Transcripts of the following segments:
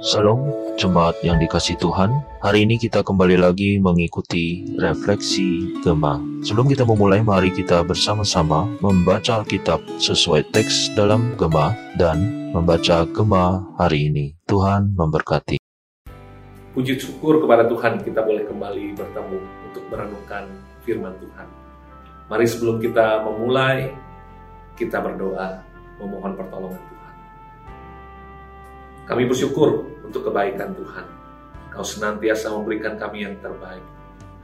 Salam jemaat yang dikasih Tuhan. Hari ini kita kembali lagi mengikuti refleksi Gema. Sebelum kita memulai, mari kita bersama-sama membaca Alkitab sesuai teks dalam Gema dan membaca Gema hari ini. Tuhan memberkati. Puji syukur kepada Tuhan kita boleh kembali bertemu untuk merenungkan firman Tuhan. Mari sebelum kita memulai, kita berdoa memohon pertolongan Tuhan. Kami bersyukur untuk kebaikan Tuhan. Kau senantiasa memberikan kami yang terbaik,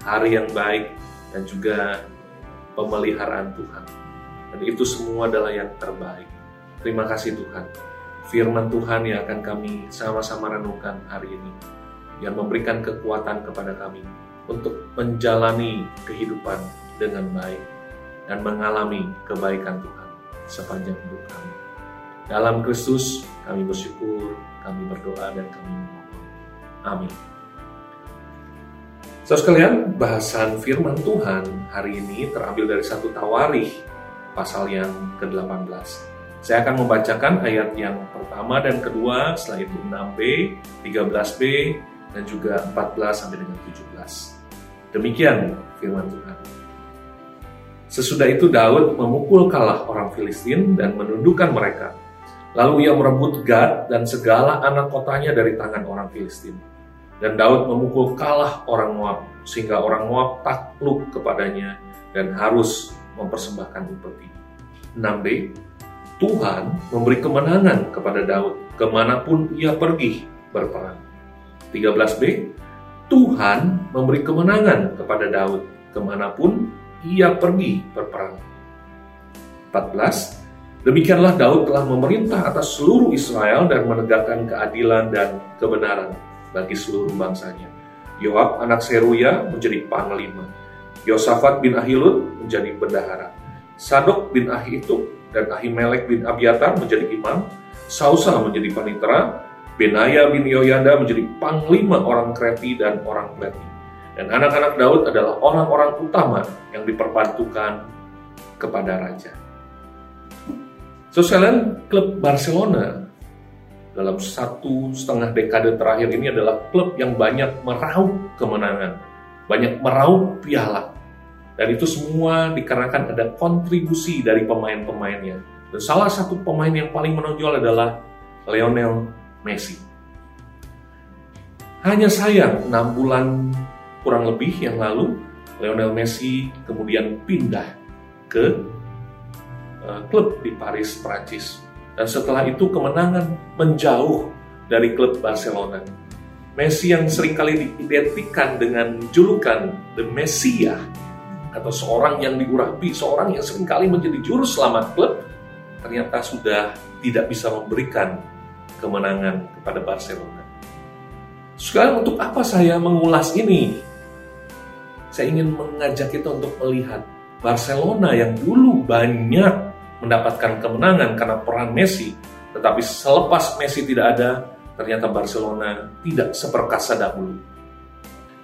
hari yang baik, dan juga pemeliharaan Tuhan. Dan itu semua adalah yang terbaik. Terima kasih Tuhan. Firman Tuhan yang akan kami sama-sama renungkan hari ini, yang memberikan kekuatan kepada kami untuk menjalani kehidupan dengan baik dan mengalami kebaikan Tuhan sepanjang hidup kami. Dalam Kristus kami bersyukur, kami berdoa dan kami memohon. Amin. Saudara sekalian, bahasan firman Tuhan hari ini terambil dari satu Tawarikh pasal yang ke-18. Saya akan membacakan ayat yang pertama dan kedua, setelah itu 6b, 13b, dan juga 14 sampai dengan 17. Demikian firman Tuhan. Sesudah itu Daud memukul kalah orang Filistin dan menundukkan mereka Lalu ia merebut Gad dan segala anak kotanya dari tangan orang Filistin. Dan Daud memukul kalah orang Moab, sehingga orang Moab takluk kepadanya dan harus mempersembahkan upeti. 6b, Tuhan memberi kemenangan kepada Daud ke mana pun ia pergi berperang. 13b, Tuhan memberi kemenangan kepada Daud ke mana pun ia pergi berperang. 14, Demikianlah Daud telah memerintah atas seluruh Israel dan menegakkan keadilan dan kebenaran bagi seluruh bangsanya. Yoab anak Seruya menjadi panglima. Yosafat bin Ahilud menjadi bendahara. Sadok bin Ahitub dan Ahimelek bin Abiatar menjadi imam. Sausa menjadi panitera. Benaya bin Yoyada menjadi panglima orang Kreti dan orang Pleti. Dan anak-anak Daud adalah orang-orang utama yang diperbantukan kepada raja. So sekalian, klub Barcelona dalam satu setengah dekade terakhir ini adalah klub yang banyak meraup kemenangan, banyak meraup piala. Dan itu semua dikarenakan ada kontribusi dari pemain-pemainnya. Dan salah satu pemain yang paling menonjol adalah Lionel Messi. Hanya sayang, 6 bulan kurang lebih yang lalu, Lionel Messi kemudian pindah ke klub di Paris, Prancis. Dan setelah itu kemenangan menjauh dari klub Barcelona. Messi yang sering kali diidentikan dengan julukan The Messiah atau seorang yang diurapi, seorang yang sering kali menjadi juru selamat klub, ternyata sudah tidak bisa memberikan kemenangan kepada Barcelona. Sekarang untuk apa saya mengulas ini? Saya ingin mengajak kita untuk melihat Barcelona yang dulu banyak mendapatkan kemenangan karena peran Messi, tetapi selepas Messi tidak ada, ternyata Barcelona tidak seperkasa dahulu.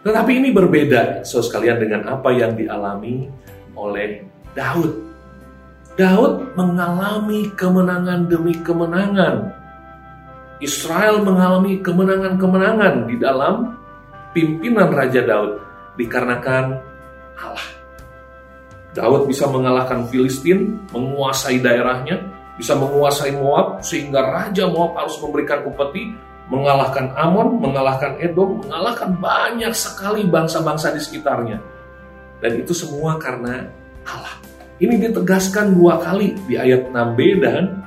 Tetapi ini berbeda, so sekalian dengan apa yang dialami oleh Daud. Daud mengalami kemenangan demi kemenangan. Israel mengalami kemenangan-kemenangan di dalam pimpinan Raja Daud dikarenakan Allah. Daud bisa mengalahkan Filistin, menguasai daerahnya, bisa menguasai Moab, sehingga Raja Moab harus memberikan upeti, mengalahkan Amon, mengalahkan Edom, mengalahkan banyak sekali bangsa-bangsa di sekitarnya. Dan itu semua karena Allah. Ini ditegaskan dua kali di ayat 6b dan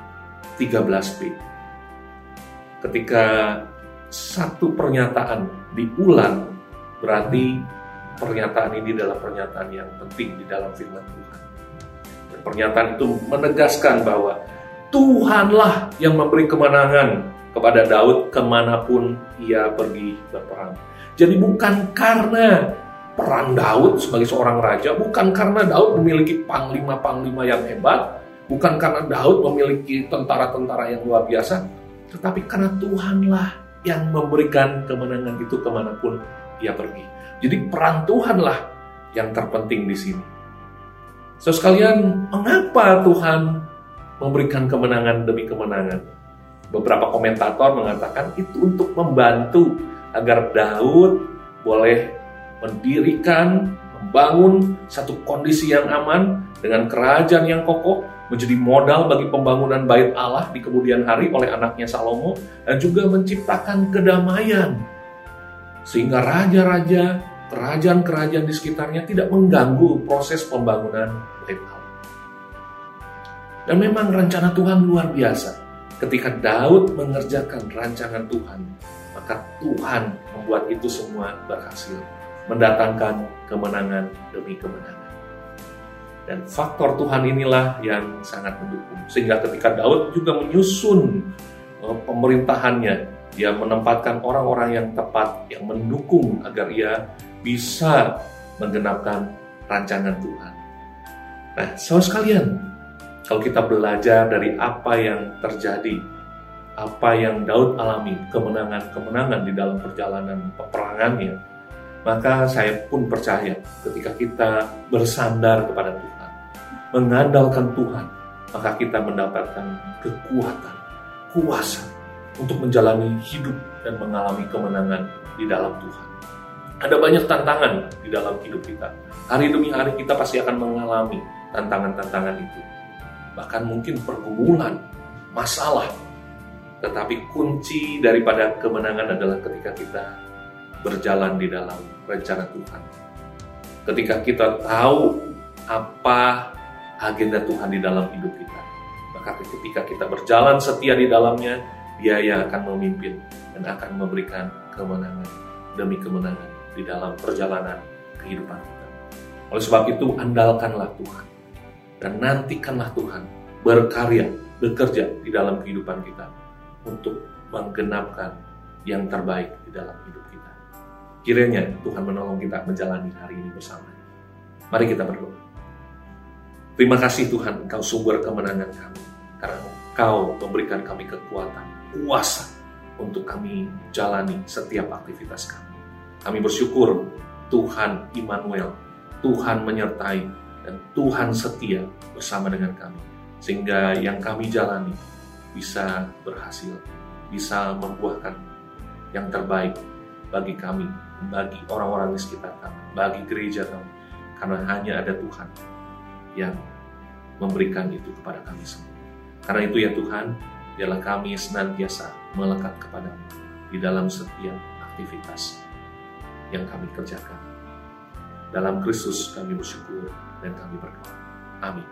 13b. Ketika satu pernyataan diulang, berarti pernyataan ini adalah pernyataan yang penting di dalam firman Tuhan. Dan pernyataan itu menegaskan bahwa Tuhanlah yang memberi kemenangan kepada Daud ke mana pun ia pergi berperang. Jadi bukan karena peran Daud sebagai seorang raja, bukan karena Daud memiliki panglima-panglima yang hebat, bukan karena Daud memiliki tentara-tentara yang luar biasa, tetapi karena Tuhanlah yang memberikan kemenangan itu ke mana pun ia pergi. Jadi peran Tuhanlah yang terpenting di sini. So sekalian, mengapa Tuhan memberikan kemenangan demi kemenangan? beberapa komentator mengatakan itu untuk membantu agar Daud boleh mendirikan, membangun satu kondisi yang aman dengan kerajaan yang kokoh menjadi modal bagi pembangunan bait Allah di kemudian hari oleh anaknya Salomo dan juga menciptakan kedamaian sehingga raja-raja, kerajaan-kerajaan di sekitarnya tidak mengganggu proses pembangunan bait. Dan memang rencana Tuhan luar biasa. Ketika Daud mengerjakan rancangan Tuhan, maka Tuhan membuat itu semua berhasil, mendatangkan kemenangan demi kemenangan. Dan faktor Tuhan inilah yang sangat mendukung. Sehingga ketika Daud juga menyusun eh, pemerintahannya, dia menempatkan orang-orang yang tepat, yang mendukung agar ia bisa menggenapkan rancangan Tuhan. Nah, saudara sekalian, kalau kita belajar dari apa yang terjadi, apa yang Daud alami, kemenangan-kemenangan di dalam perjalanan peperangannya, maka saya pun percaya ketika kita bersandar kepada Tuhan, mengandalkan Tuhan, maka kita mendapatkan kekuatan, kuasa untuk menjalani hidup dan mengalami kemenangan di dalam Tuhan. Ada banyak tantangan di dalam hidup kita. Hari demi hari kita pasti akan mengalami tantangan-tantangan itu. Bahkan mungkin pergumulan, masalah. Tetapi kunci daripada kemenangan adalah ketika kita berjalan di dalam rencana Tuhan. Ketika kita tahu apa agenda Tuhan di dalam hidup kita. Maka ketika kita berjalan setia di dalamnya, dia yang akan memimpin dan akan memberikan kemenangan demi kemenangan di dalam perjalanan kehidupan kita. Oleh sebab itu, andalkanlah Tuhan dan nantikanlah Tuhan berkarya, bekerja di dalam kehidupan kita untuk menggenapkan yang terbaik di dalam hidup kita. Kiranya Tuhan menolong kita menjalani hari ini bersama. Mari kita berdoa. Terima kasih Tuhan, Engkau sumber kemenangan kami. Karena Engkau memberikan kami kekuatan, kuasa untuk kami jalani setiap aktivitas kami. Kami bersyukur Tuhan Immanuel, Tuhan menyertai, dan Tuhan setia bersama dengan kami. Sehingga yang kami jalani bisa berhasil, bisa membuahkan yang terbaik bagi kami, bagi orang-orang di sekitar kami, bagi gereja kami. Karena hanya ada Tuhan yang memberikan itu kepada kami semua. Karena itu ya Tuhan, biarlah kami senantiasa melekat kepadamu di dalam setiap aktivitas yang kami kerjakan. Dalam Kristus kami bersyukur dan kami berdoa. Amin.